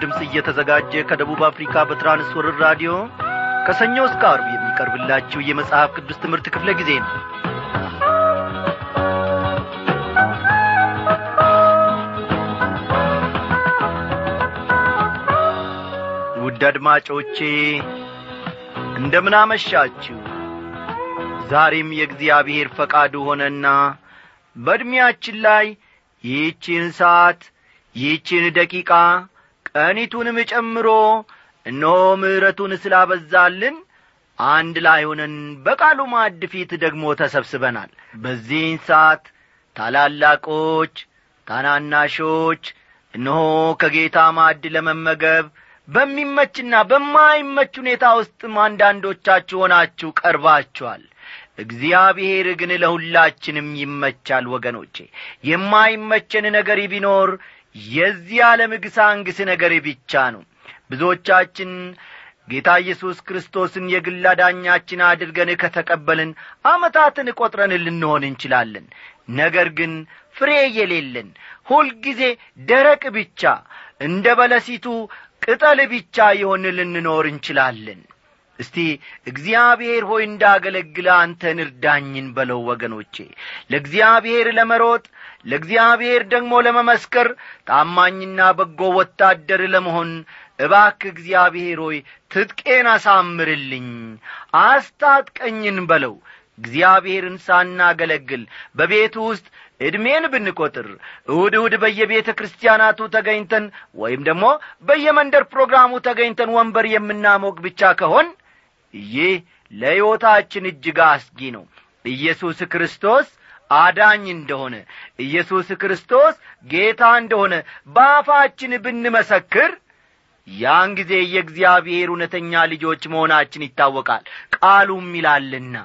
ድምፅ እየተዘጋጀ ከደቡብ አፍሪካ በትራንስወርር ራዲዮ ከሰኞ እስከ አርብ የሚቀርብላችሁ የመጽሐፍ ቅዱስ ትምህርት ክፍለ ጊዜ ነው። ውድ አድማጮቼ እንደምናመሻችሁ ዛሬም የእግዚአብሔር ፈቃዱ ሆነና በዕድሜያችን ላይ ይህችን ሰዓት ይህችን ደቂቃ ቀኒቱንም ጨምሮ እነሆ ምሕረቱን ስላበዛልን አንድ ላይ ሆነን በቃሉ ማዕድ ፊት ደግሞ ተሰብስበናል። በዚህን ሰዓት ታላላቆች ታናናሾች እነሆ ከጌታ ማዕድ ለመመገብ በሚመችና በማይመች ሁኔታ ውስጥም አንዳንዶቻችሁ ሆናችሁ ቀርባችኋል። እግዚአብሔር ግን ለሁላችንም ይመቻል ወገኖቼ። የማይመቸን ነገር ቢኖር የዚህ ዓለም ግሳንግስ ነገር ብቻ ነው። ብዙዎቻችን ጌታ ኢየሱስ ክርስቶስን የግል አዳኛችን አድርገን ከተቀበልን አመታትን ቈጥረን ልንሆን እንችላለን። ነገር ግን ፍሬ የሌለን ሁልጊዜ ደረቅ ብቻ እንደ በለሲቱ ቅጠል ብቻ የሆን ልንኖር እንችላለን እስቲ እግዚአብሔር ሆይ እንዳገለግለ አንተን እርዳኝን በለው ወገኖቼ። ለእግዚአብሔር ለመሮጥ ለእግዚአብሔር ደግሞ ለመመስከር ታማኝና በጎ ወታደር ለመሆን እባክ እግዚአብሔር ሆይ ትጥቄን አሳምርልኝ አስታጥቀኝን በለው። እግዚአብሔርን ሳናገለግል በቤቱ ውስጥ ዕድሜን ብንቈጥር እሁድ እሁድ በየቤተ ክርስቲያናቱ ተገኝተን ወይም ደግሞ በየመንደር ፕሮግራሙ ተገኝተን ወንበር የምናሞቅ ብቻ ከሆን ይህ ለሕይወታችን እጅግ አስጊ ነው። ኢየሱስ ክርስቶስ አዳኝ እንደሆነ ኢየሱስ ክርስቶስ ጌታ እንደሆነ በአፋችን ብንመሰክር ያን ጊዜ የእግዚአብሔር እውነተኛ ልጆች መሆናችን ይታወቃል። ቃሉም ይላልና።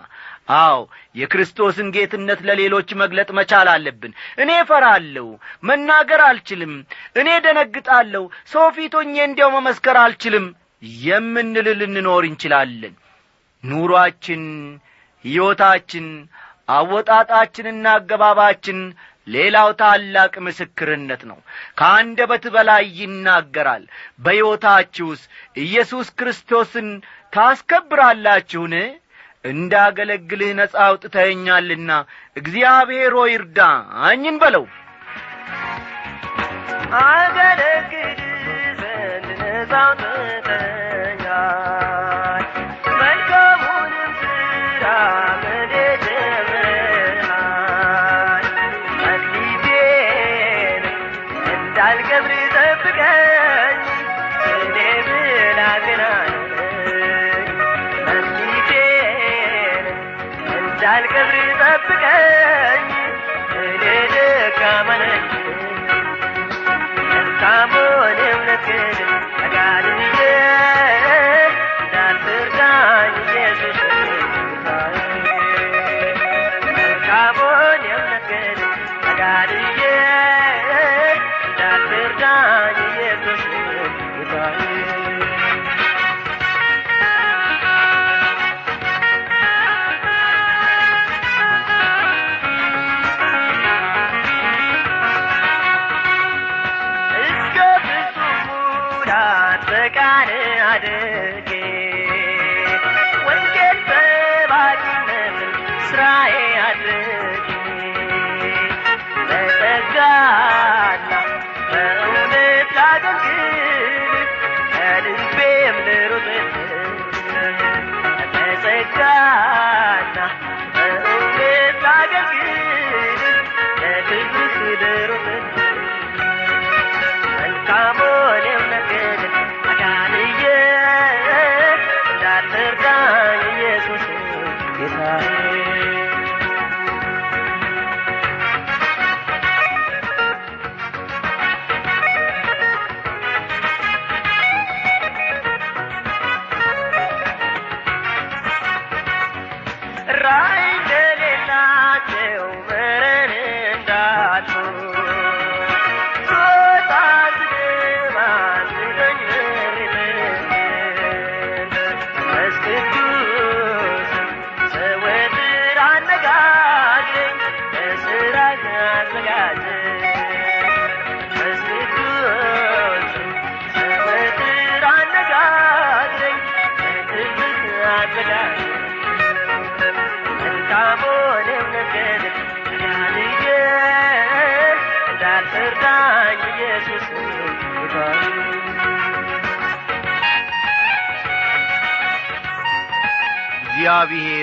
አዎ የክርስቶስን ጌትነት ለሌሎች መግለጥ መቻል አለብን። እኔ ፈራለሁ መናገር አልችልም እኔ ደነግጣለሁ ሰው ፊቶኜ እንዲያው መመስከር አልችልም የምንል ልንኖር እንችላለን ኑሮአችን ሕይወታችን አወጣጣችንና አገባባችን ሌላው ታላቅ ምስክርነት ነው። ከአንደበት በላይ ይናገራል። በሕይወታችሁስ ኢየሱስ ክርስቶስን ታስከብራላችሁን? እንዳገለግልህ ነጻ አውጥተኸኛልና እግዚአብሔር ሆይ እርዳኝን በለው። አገለግል ዘንድ ነጻ አውጥተኸኛል እንዳትርዳኝ ኢየሱስ እስከ ፍጹም ሙላት በቃል አድርጌ ወንጌል ሰባኪነትን ስራዬ አድርጌ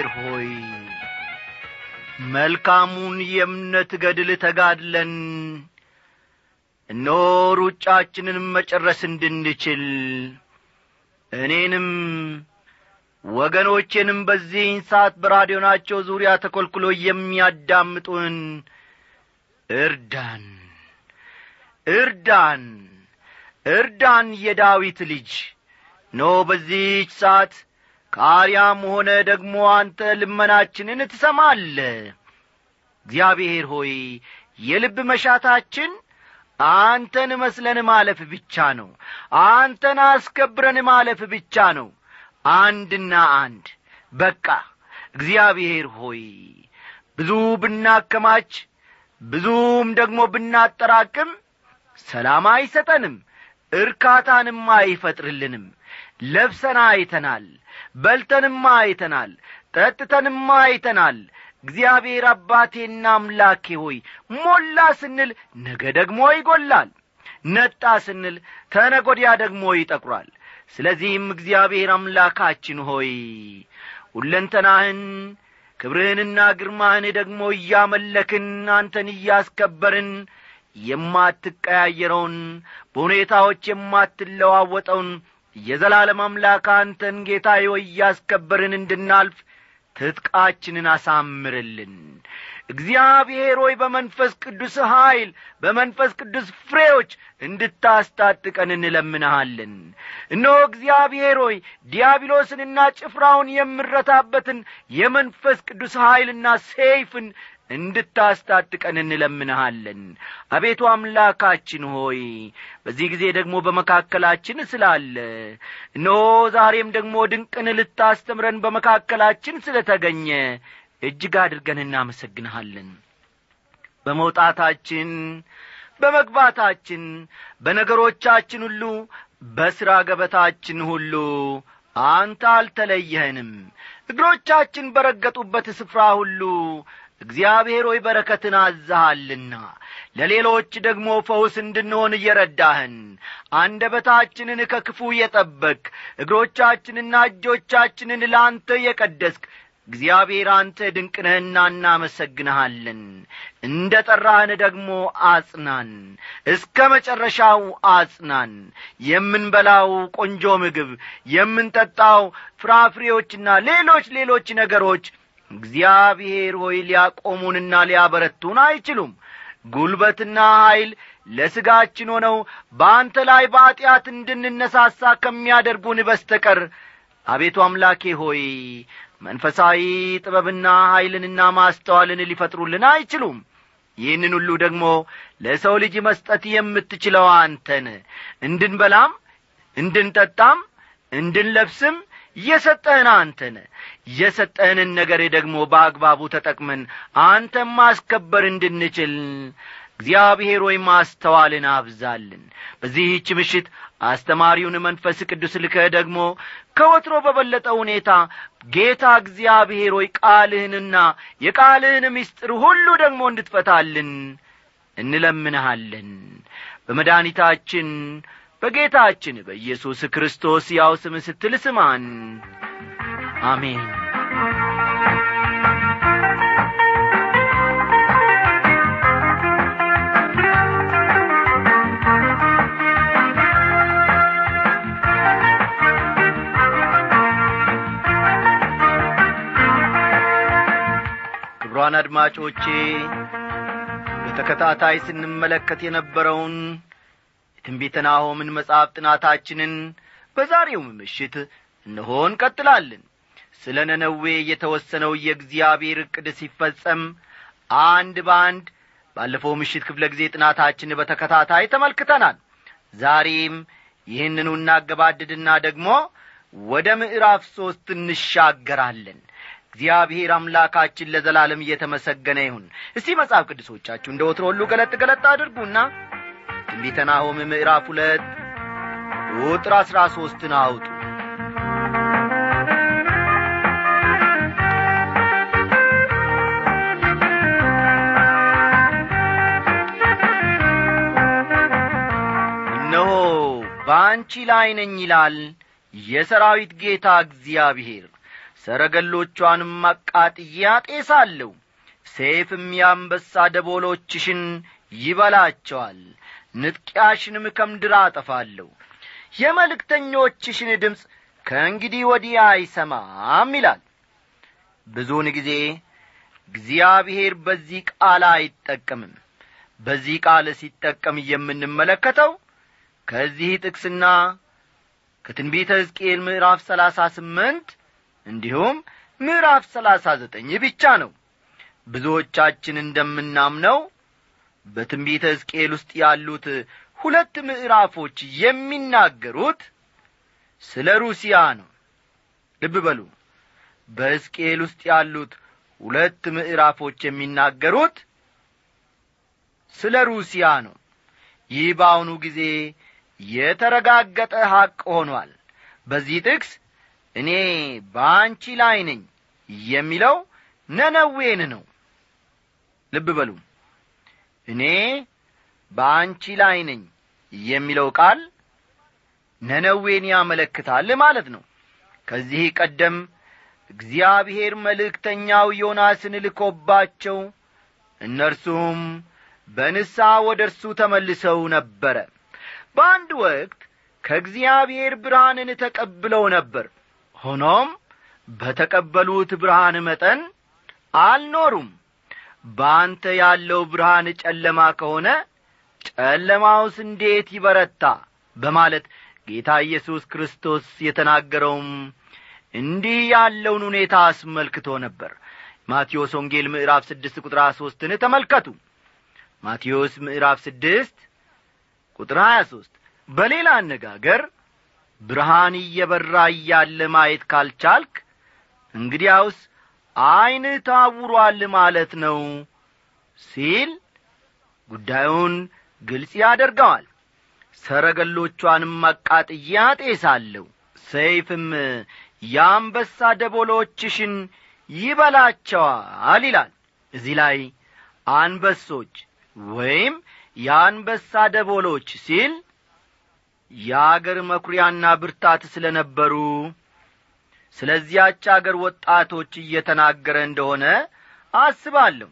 እግዚአብሔር ሆይ መልካሙን የእምነት ገድል ተጋድለን እነሆ ሩጫችንንም መጨረስ እንድንችል እኔንም ወገኖቼንም በዚህን ሰዓት በራዲዮናቸው ዙሪያ ተኰልኩሎ የሚያዳምጡን እርዳን እርዳን እርዳን የዳዊት ልጅ። ኖ በዚህች ሰዓት ከአርያም ሆነ ደግሞ አንተ ልመናችንን ትሰማለ እግዚአብሔር ሆይ የልብ መሻታችን አንተን መስለን ማለፍ ብቻ ነው። አንተን አስከብረን ማለፍ ብቻ ነው። አንድና አንድ በቃ። እግዚአብሔር ሆይ ብዙ ብናከማች ብዙም ደግሞ ብናጠራቅም ሰላም አይሰጠንም እርካታንም አይፈጥርልንም ለብሰን አይተናል በልተንም አይተናል ጠጥተንም አይተናል። እግዚአብሔር አባቴና አምላኬ ሆይ ሞላ ስንል ነገ ደግሞ ይጐላል ነጣ ስንል ተነጐዲያ ደግሞ ይጠቁራል። ስለዚህም እግዚአብሔር አምላካችን ሆይ ሁለንተናህን ክብርህንና ግርማህን ደግሞ እያመለክን አንተን እያስከበርን የማትቀያየረውን በሁኔታዎች የማትለዋወጠውን የዘላለም አምላክ አንተን ጌታ እያስከበርን እንድናልፍ ትጥቃችንን አሳምርልን። እግዚአብሔር ሆይ በመንፈስ ቅዱስ ኀይል በመንፈስ ቅዱስ ፍሬዎች እንድታስታጥቀን እንለምንሃለን። እነሆ እግዚአብሔር ሆይ ዲያብሎስንና ጭፍራውን የምረታበትን የመንፈስ ቅዱስ ኀይልና ሰይፍን እንድታስታጥቀን እንለምንሃለን። አቤቱ አምላካችን ሆይ በዚህ ጊዜ ደግሞ በመካከላችን ስላለ እነሆ ዛሬም ደግሞ ድንቅን ልታስተምረን በመካከላችን ስለ ተገኘ እጅግ አድርገን እናመሰግንሃለን። በመውጣታችን በመግባታችን በነገሮቻችን ሁሉ በሥራ ገበታችን ሁሉ አንተ አልተለየህንም። እግሮቻችን በረገጡበት ስፍራ ሁሉ እግዚአብሔር ሆይ በረከትን አዛሃልና ለሌሎች ደግሞ ፈውስ እንድንሆን እየረዳህን አንደበታችንን ከክፉ የጠበቅ እግሮቻችንና እጆቻችንን ለአንተ የቀደስክ እግዚአብሔር አንተ ድንቅነህና እናመሰግንሃለን። እንደ ጠራህን ደግሞ አጽናን እስከ መጨረሻው አጽናን። የምንበላው ቆንጆ ምግብ የምንጠጣው ፍራፍሬዎችና ሌሎች ሌሎች ነገሮች እግዚአብሔር ሆይ ሊያቆሙንና ሊያበረቱን አይችሉም። ጉልበትና ኀይል ለሥጋችን ሆነው በአንተ ላይ በኀጢአት እንድንነሳሳ ከሚያደርጉን በስተቀር አቤቱ አምላኬ ሆይ መንፈሳዊ ጥበብና ኀይልንና ማስተዋልን ሊፈጥሩልን አይችሉም። ይህንን ሁሉ ደግሞ ለሰው ልጅ መስጠት የምትችለው አንተን። እንድንበላም እንድንጠጣም እንድንለብስም የሰጠህን አንተነ የሰጠህንን ነገር ደግሞ በአግባቡ ተጠቅመን አንተም ማስከበር እንድንችል እግዚአብሔር ወይ ማስተዋልን አብዛልን። በዚህች ምሽት አስተማሪውን መንፈስ ቅዱስ ልከህ ደግሞ ከወትሮ በበለጠ ሁኔታ ጌታ እግዚአብሔር ሆይ ቃልህንና የቃልህን ምስጢር ሁሉ ደግሞ እንድትፈታልን እንለምንሃለን። በመድኃኒታችን በጌታችን በኢየሱስ ክርስቶስ ያው ስም ስትል ስማን አሜን ክብሯን አድማጮቼ በተከታታይ ስንመለከት የነበረውን የትንቢተ ናሆምን መጽሐፍ ጥናታችንን በዛሬውም ምሽት እነሆ እንቀጥላለን ስለ ነነዌ የተወሰነው የእግዚአብሔር ዕቅድ ሲፈጸም አንድ በአንድ ባለፈው ምሽት ክፍለ ጊዜ ጥናታችን በተከታታይ ተመልክተናል። ዛሬም ይህንኑ እናገባድድና ደግሞ ወደ ምዕራፍ ሦስት እንሻገራለን። እግዚአብሔር አምላካችን ለዘላለም እየተመሰገነ ይሁን። እስቲ መጽሐፍ ቅዱሶቻችሁ እንደ ወትሮ ሁሉ ገለጥ ገለጥ አድርጉና ትንቢተ ምዕራፍ ሁለት ቁጥር አሥራ ሦስትን አውጡ በአንቺ ላይ ነኝ ይላል የሰራዊት ጌታ እግዚአብሔር። ሰረገሎቿንም አቃጥዬ አጤሳለሁ ሴፍም የአንበሳ ደቦሎችሽን ይበላቸዋል ንጥቂያሽንም ከምድር አጠፋለሁ። የመልእክተኞችሽን ድምፅ ከእንግዲህ ወዲህ አይሰማም ይላል። ብዙውን ጊዜ እግዚአብሔር በዚህ ቃል አይጠቀምም። በዚህ ቃል ሲጠቀም የምንመለከተው ከዚህ ጥቅስና ከትንቢተ ሕዝቅኤል ምዕራፍ ሰላሳ ስምንት እንዲሁም ምዕራፍ ሰላሳ ዘጠኝ ብቻ ነው። ብዙዎቻችን እንደምናምነው በትንቢተ ሕዝቅኤል ውስጥ ያሉት ሁለት ምዕራፎች የሚናገሩት ስለ ሩሲያ ነው። ልብ በሉ። በሕዝቅኤል ውስጥ ያሉት ሁለት ምዕራፎች የሚናገሩት ስለ ሩሲያ ነው። ይህ በአሁኑ ጊዜ የተረጋገጠ ሐቅ ሆኗል። በዚህ ጥቅስ እኔ በአንቺ ላይ ነኝ የሚለው ነነዌን ነው። ልብ በሉ። እኔ በአንቺ ላይ ነኝ የሚለው ቃል ነነዌን ያመለክታል ማለት ነው። ከዚህ ቀደም እግዚአብሔር መልእክተኛው ዮናስን ልኮባቸው እነርሱም በንስሐ ወደ እርሱ ተመልሰው ነበረ በአንድ ወቅት ከእግዚአብሔር ብርሃንን ተቀብለው ነበር። ሆኖም በተቀበሉት ብርሃን መጠን አልኖሩም። በአንተ ያለው ብርሃን ጨለማ ከሆነ ጨለማውስ እንዴት ይበረታ? በማለት ጌታ ኢየሱስ ክርስቶስ የተናገረውም እንዲህ ያለውን ሁኔታ አስመልክቶ ነበር። ማቴዎስ ወንጌል ምዕራፍ ስድስት ቁጥር ሦስትን ተመልከቱ። ማቴዎስ ምዕራፍ ስድስት ቁጥር ሀያ ሦስት በሌላ አነጋገር ብርሃን እየበራ እያለ ማየት ካልቻልክ እንግዲያውስ ዐይንህ ታውሯል ማለት ነው ሲል ጉዳዩን ግልጽ ያደርገዋል። ሰረገሎቿንም አቃጥዬ አጤሳለሁ። ሰይፍም የአንበሳ ደቦሎችሽን ይበላቸዋል ይላል። እዚህ ላይ አንበሶች ወይም የአንበሳ ደቦሎች ሲል የአገር መኩሪያና ብርታት ስለ ነበሩ ስለዚያች አገር ወጣቶች እየተናገረ እንደሆነ አስባለሁ።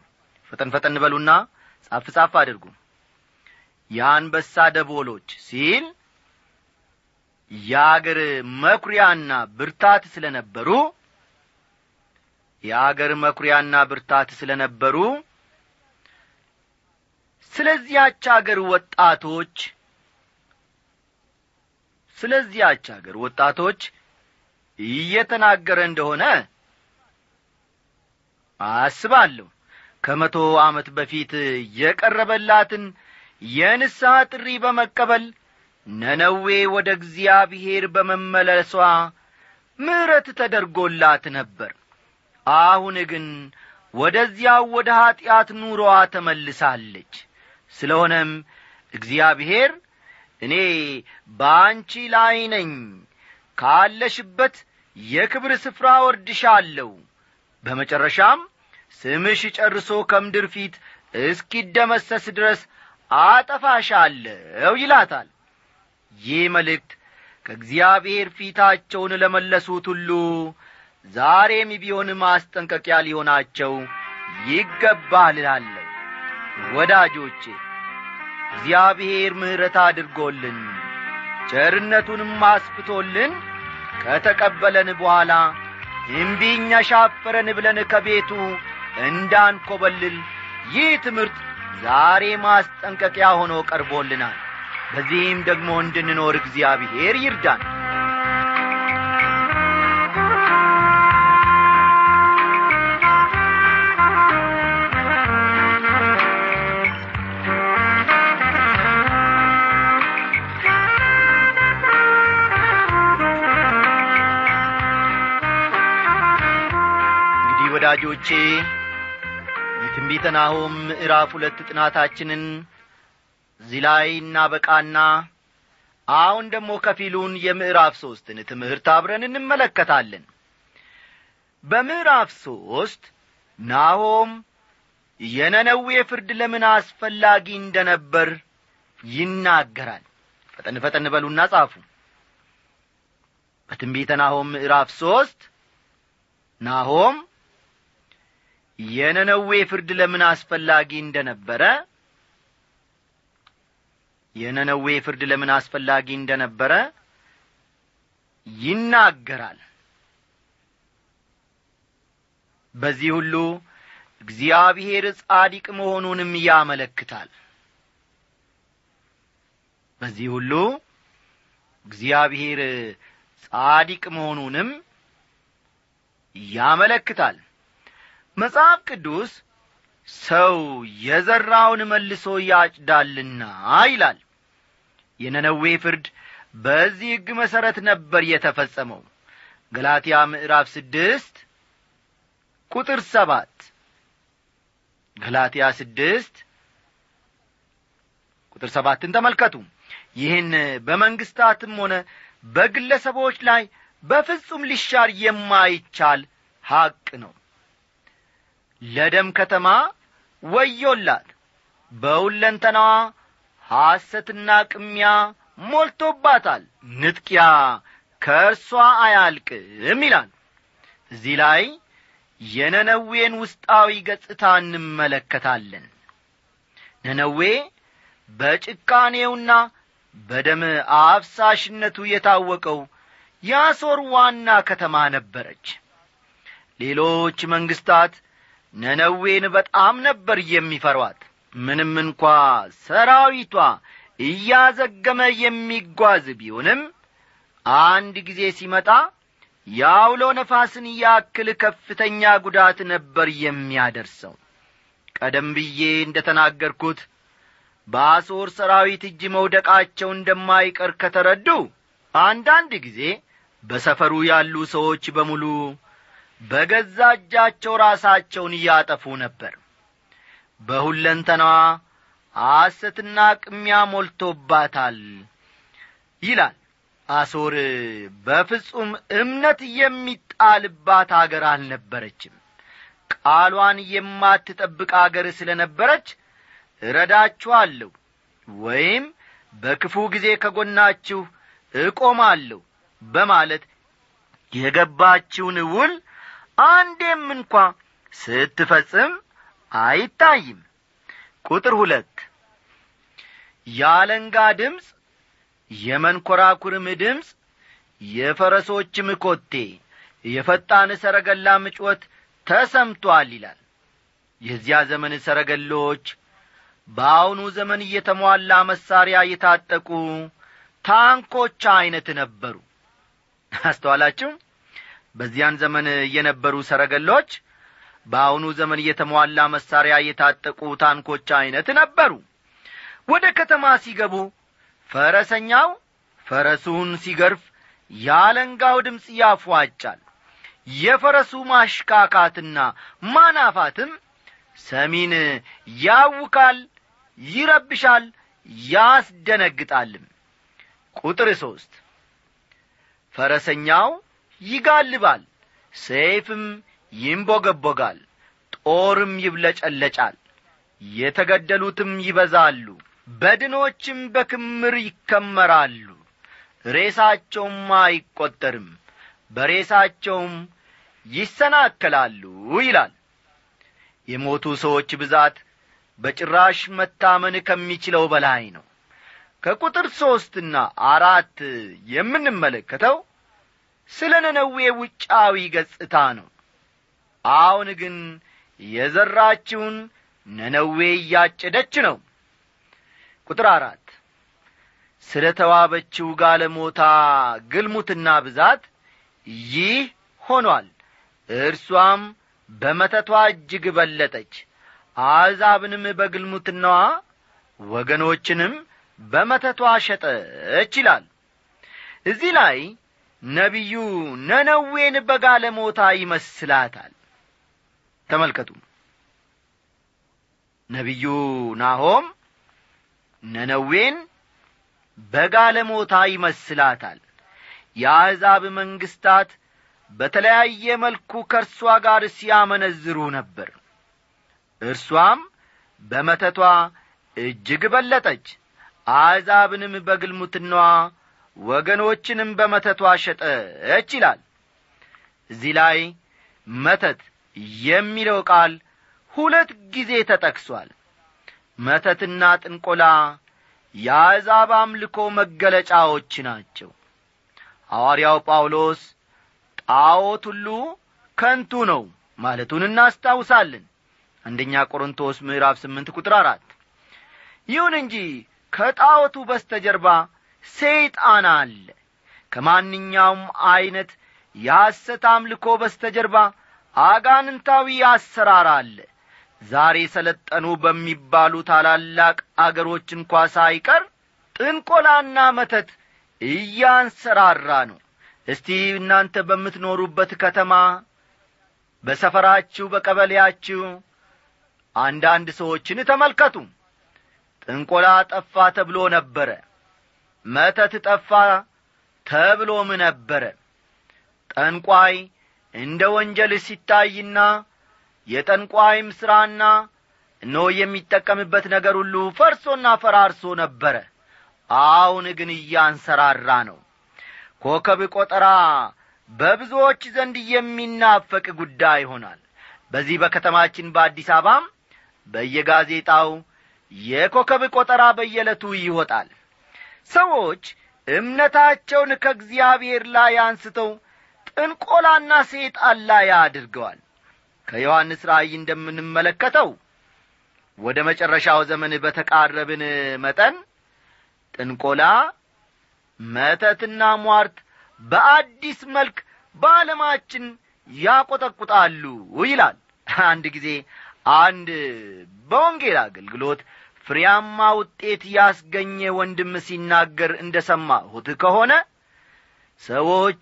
ፈጠን ፈጠን በሉና ጻፍ ጻፍ አድርጉ። የአንበሳ ደቦሎች ሲል የአገር መኩሪያና ብርታት ስለ ነበሩ የአገር መኩሪያና ብርታት ስለ ነበሩ ስለዚያች አገር ወጣቶች ስለዚያች አገር ወጣቶች እየተናገረ እንደሆነ አስባለሁ። ከመቶ ዓመት በፊት የቀረበላትን የንስሐ ጥሪ በመቀበል ነነዌ ወደ እግዚአብሔር በመመለሷ ምሕረት ተደርጎላት ነበር። አሁን ግን ወደዚያው ወደ ኀጢአት ኑሮዋ ተመልሳለች ስለሆነም እግዚአብሔር እኔ በአንቺ ላይ ነኝ። ካለሽበት የክብር ስፍራ ወርድሻለሁ። በመጨረሻም ስምሽ ጨርሶ ከምድር ፊት እስኪደመሰስ ድረስ አጠፋሻለሁ ይላታል። ይህ መልእክት ከእግዚአብሔር ፊታቸውን ለመለሱት ሁሉ ዛሬም ቢሆን ማስጠንቀቂያ ሊሆናቸው ይገባል ወዳጆቼ እግዚአብሔር ምሕረት አድርጎልን ቸርነቱንም አስፍቶልን ከተቀበለን በኋላ እምቢኛ ሻፈረን ብለን ከቤቱ እንዳንኰበልል ይህ ትምህርት ዛሬ ማስጠንቀቂያ ሆኖ ቀርቦልናል። በዚህም ደግሞ እንድንኖር እግዚአብሔር ይርዳን ወዳጆቼ የትንቢተ ናሆም ምዕራፍ ሁለት ጥናታችንን እዚህ ላይ እናበቃና አሁን ደግሞ ከፊሉን የምዕራፍ ሦስትን ትምህርት አብረን እንመለከታለን። በምዕራፍ ሦስት ናሆም የነነዌ ፍርድ ለምን አስፈላጊ እንደ ነበር ይናገራል። ፈጠን ፈጠን በሉና ጻፉ። በትንቢተ ናሆም ምዕራፍ ሦስት ናሆም የነነዌ ፍርድ ለምን አስፈላጊ እንደ ነበረ የነነዌ ፍርድ ለምን አስፈላጊ እንደ ነበረ ይናገራል። በዚህ ሁሉ እግዚአብሔር ጻዲቅ መሆኑንም ያመለክታል። በዚህ ሁሉ እግዚአብሔር ጻዲቅ መሆኑንም ያመለክታል መጽሐፍ ቅዱስ ሰው የዘራውን መልሶ ያጭዳልና ይላል። የነነዌ ፍርድ በዚህ ሕግ መሠረት ነበር የተፈጸመው። ገላትያ ምዕራፍ ስድስት ቁጥር ሰባት ገላትያ ስድስት ቁጥር ሰባትን ተመልከቱ። ይህን በመንግስታትም ሆነ በግለሰቦች ላይ በፍጹም ሊሻር የማይቻል ሐቅ ነው ለደም ከተማ ወዮላት። በሁለንተናዋ ሐሰትና ቅሚያ ሞልቶባታል። ንጥቂያ ከእርሷ አያልቅም ይላል። እዚህ ላይ የነነዌን ውስጣዊ ገጽታ እንመለከታለን። ነነዌ በጭካኔውና በደም አፍሳሽነቱ የታወቀው የአሦር ዋና ከተማ ነበረች። ሌሎች መንግስታት ነነዌን በጣም ነበር የሚፈሯት። ምንም እንኳ ሰራዊቷ እያዘገመ የሚጓዝ ቢሆንም አንድ ጊዜ ሲመጣ የአውሎ ነፋስን ያክል ከፍተኛ ጉዳት ነበር የሚያደርሰው። ቀደም ብዬ እንደ ተናገርኩት በአሦር ሰራዊት እጅ መውደቃቸው እንደማይቀር ከተረዱ አንዳንድ ጊዜ በሰፈሩ ያሉ ሰዎች በሙሉ በገዛ እጃቸው ራሳቸውን እያጠፉ ነበር። በሁለንተናዋ ሐሰትና ቅሚያ ሞልቶባታል ይላል አሶር። በፍጹም እምነት የሚጣልባት አገር አልነበረችም። ቃሏን የማትጠብቅ አገር ስለ ነበረች እረዳችኋለሁ ወይም በክፉ ጊዜ ከጎናችሁ እቆማለሁ በማለት የገባችውን ውል አንዴም እንኳ ስትፈጽም አይታይም። ቁጥር ሁለት የአለንጋ ድምፅ የመንኰራኩርም ድምፅ የፈረሶችም ኮቴ የፈጣን ሰረገላ ምጭወት ተሰምቶአል ይላል። የዚያ ዘመን ሰረገሎች በአሁኑ ዘመን እየተሟላ መሳሪያ የታጠቁ ታንኮች ዐይነት ነበሩ። አስተዋላችሁ በዚያን ዘመን የነበሩ ሰረገሎች በአሁኑ ዘመን የተሟላ መሳሪያ የታጠቁ ታንኮች ዐይነት ነበሩ። ወደ ከተማ ሲገቡ ፈረሰኛው ፈረሱን ሲገርፍ ያለንጋው ድምፅ ያፏጫል። የፈረሱ ማሽካካትና ማናፋትም ሰሚን ያውካል ይረብሻል ያስደነግጣልም። ቁጥር ሦስት ፈረሰኛው ይጋልባል ሰይፍም ይንቦገቦጋል ጦርም ይብለጨለጫል የተገደሉትም ይበዛሉ በድኖችም በክምር ይከመራሉ። ሬሳቸውም አይቈጠርም በሬሳቸውም ይሰናከላሉ ይላል። የሞቱ ሰዎች ብዛት በጭራሽ መታመን ከሚችለው በላይ ነው። ከቁጥር ሦስትና አራት የምንመለከተው ስለ ነነዌ ውጫዊ ገጽታ ነው። አሁን ግን የዘራችውን ነነዌ እያጨደች ነው። ቁጥር አራት ስለ ተዋበችው ጋለሞታ ግልሙትና ብዛት ይህ ሆኗል። እርሷም በመተቷ እጅግ በለጠች። አሕዛብንም በግልሙትናዋ ወገኖችንም በመተቷ ሸጠች ይላል። እዚህ ላይ ነቢዩ ነነዌን በጋለሞታ ይመስላታል። ተመልከቱ። ነቢዩ ናሆም ነነዌን በጋለሞታ ይመስላታል። የአሕዛብ መንግሥታት በተለያየ መልኩ ከእርሷ ጋር ሲያመነዝሩ ነበር። እርሷም በመተቷ እጅግ በለጠች። አሕዛብንም በግልሙትኗ ወገኖችንም በመተቷ ሸጠች ይላል። እዚህ ላይ መተት የሚለው ቃል ሁለት ጊዜ ተጠቅሷል። መተትና ጥንቆላ የአሕዛብ አምልኮ መገለጫዎች ናቸው። ሐዋርያው ጳውሎስ ጣዖት ሁሉ ከንቱ ነው ማለቱን እናስታውሳለን። አንደኛ ቆሮንቶስ ምዕራፍ ስምንት ቁጥር አራት። ይሁን እንጂ ከጣዖቱ በስተጀርባ ሰይጣን አለ። ከማንኛውም ዐይነት የሐሰት አምልኮ በስተጀርባ አጋንንታዊ አሰራር አለ። ዛሬ ሰለጠኑ በሚባሉ ታላላቅ አገሮች እንኳ ሳይቀር ጥንቆላና መተት እያንሰራራ ነው። እስቲ እናንተ በምትኖሩበት ከተማ በሰፈራችሁ በቀበሌያችሁ አንዳንድ ሰዎችን ተመልከቱ። ጥንቆላ ጠፋ ተብሎ ነበረ መተት ጠፋ ተብሎም ነበረ። ጠንቋይ እንደ ወንጀል ሲታይና የጠንቋይም ሥራና እነሆ የሚጠቀምበት ነገር ሁሉ ፈርሶና ፈራርሶ ነበረ። አሁን ግን እያንሰራራ ነው። ኮከብ ቆጠራ በብዙዎች ዘንድ የሚናፈቅ ጉዳይ ይሆናል። በዚህ በከተማችን በአዲስ አበባም በየጋዜጣው የኮከብ ቆጠራ በየዕለቱ ይወጣል ሰዎች እምነታቸውን ከእግዚአብሔር ላይ አንስተው ጥንቆላና ሴጣን ላይ አድርገዋል። ከዮሐንስ ራእይ እንደምንመለከተው ወደ መጨረሻው ዘመን በተቃረብን መጠን ጥንቆላ መተትና ሟርት በአዲስ መልክ በዓለማችን ያቈጠቁጣሉ ይላል። አንድ ጊዜ አንድ በወንጌል አገልግሎት ፍሬያማ ውጤት ያስገኘ ወንድም ሲናገር እንደ ሰማሁት ከሆነ ሰዎች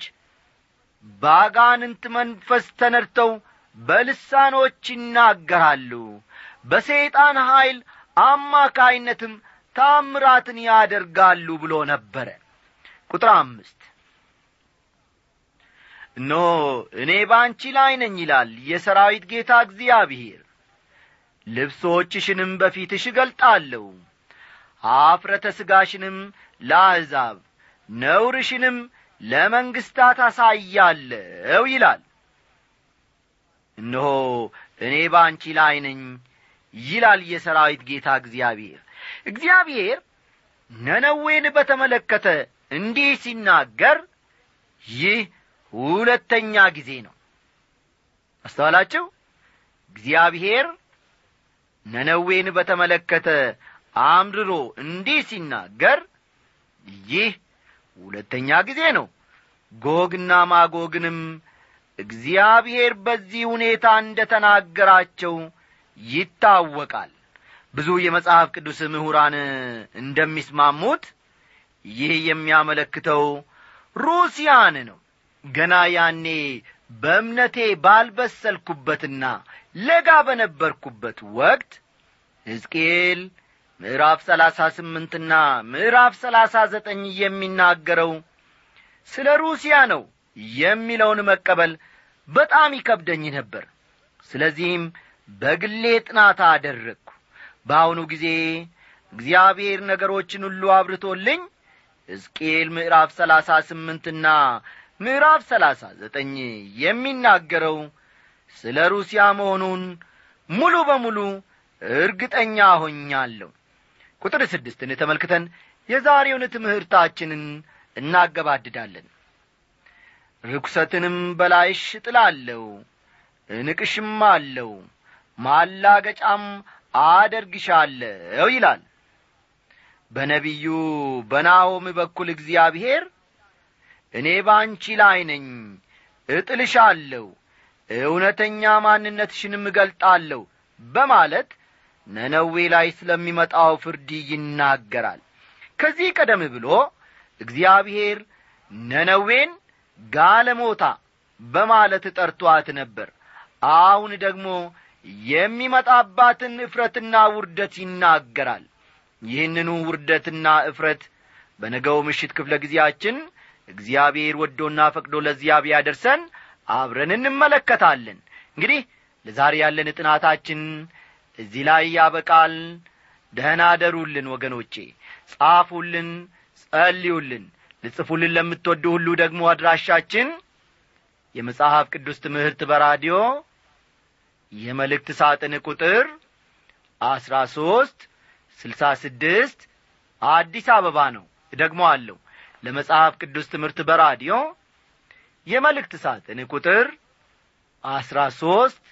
ባጋንንት መንፈስ ተነድተው በልሳኖች ይናገራሉ። በሰይጣን ኀይል አማካይነትም ታምራትን ያደርጋሉ ብሎ ነበረ። ቁጥር አምስት እነሆ እኔ በአንቺ ላይ ነኝ ይላል የሰራዊት ጌታ እግዚአብሔር ልብሶችሽንም በፊትሽ እገልጣለሁ። አፍረተ ሥጋሽንም ለአሕዛብ ነውርሽንም ለመንግሥታት አሳያለሁ ይላል። እነሆ እኔ በአንቺ ላይ ነኝ ይላል የሰራዊት ጌታ እግዚአብሔር። እግዚአብሔር ነነዌን በተመለከተ እንዲህ ሲናገር ይህ ሁለተኛ ጊዜ ነው። አስተዋላችሁ? እግዚአብሔር ነነዌን በተመለከተ አምርሮ እንዲህ ሲናገር ይህ ሁለተኛ ጊዜ ነው። ጎግና ማጎግንም እግዚአብሔር በዚህ ሁኔታ እንደ ተናገራቸው ይታወቃል። ብዙ የመጽሐፍ ቅዱስ ምሁራን እንደሚስማሙት ይህ የሚያመለክተው ሩሲያን ነው። ገና ያኔ በእምነቴ ባልበሰልኩበትና ለጋ በነበርኩበት ወቅት ሕዝቅኤል ምዕራፍ ሰላሳ ስምንትና ምዕራፍ ሰላሳ ዘጠኝ የሚናገረው ስለ ሩሲያ ነው የሚለውን መቀበል በጣም ይከብደኝ ነበር። ስለዚህም በግሌ ጥናት አደረግሁ በአሁኑ ጊዜ እግዚአብሔር ነገሮችን ሁሉ አብርቶልኝ ሕዝቅኤል ምዕራፍ ሰላሳ ስምንትና ምዕራፍ ሰላሳ ዘጠኝ የሚናገረው ስለ ሩሲያ መሆኑን ሙሉ በሙሉ እርግጠኛ ሆኛለሁ። ቁጥር ስድስትን ተመልክተን የዛሬውን ትምህርታችንን እናገባድዳለን። ርኩሰትንም በላይሽ እጥላለሁ እንቅሽም አለው ማላገጫም አደርግሻለሁ ይላል። በነቢዩ በናሆም በኩል እግዚአብሔር እኔ በአንቺ ላይ ነኝ። እጥልሻለሁ እውነተኛ ማንነትሽንም እገልጣለሁ በማለት ነነዌ ላይ ስለሚመጣው ፍርድ ይናገራል። ከዚህ ቀደም ብሎ እግዚአብሔር ነነዌን ጋለሞታ በማለት ጠርቶአት ነበር። አሁን ደግሞ የሚመጣባትን እፍረትና ውርደት ይናገራል። ይህንኑ ውርደትና እፍረት በነገው ምሽት ክፍለ ጊዜያችን እግዚአብሔር ወዶና ፈቅዶ ለዚያ ቢያደርሰን አብረን እንመለከታለን። እንግዲህ ለዛሬ ያለን ጥናታችን እዚህ ላይ ያበቃል። ደህና አደሩልን ወገኖቼ ጻፉልን ጸልዩልን። ልጽፉልን ለምትወዱ ሁሉ ደግሞ አድራሻችን የመጽሐፍ ቅዱስ ትምህርት በራዲዮ የመልእክት ሳጥን ቁጥር አስራ ሶስት ስልሳ ስድስት አዲስ አበባ ነው። ደግሞ አለው ለመጽሐፍ ቅዱስ ትምህርት በራዲዮ የመልእክት ሳጥን ቁጥር አስራ ሦስት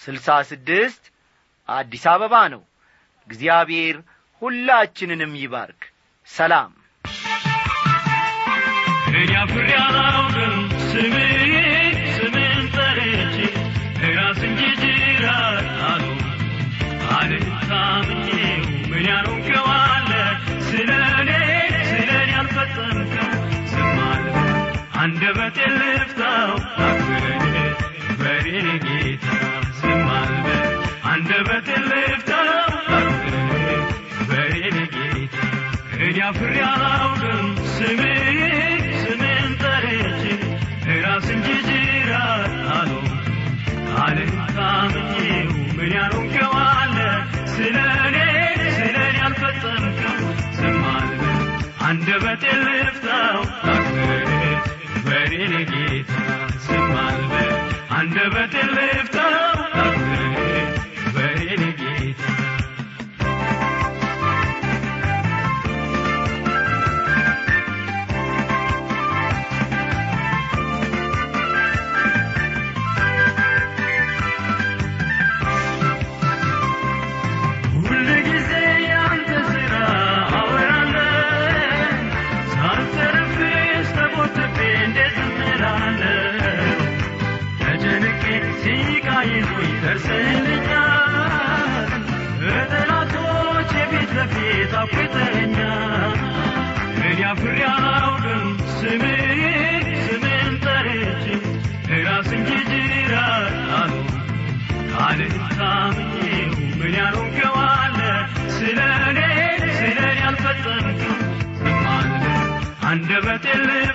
ስልሳ ስድስት አዲስ አበባ ነው። እግዚአብሔር ሁላችንንም ይባርክ። ሰላም። እኔ አፍሬ አላውቅም ስሜ to live. dilim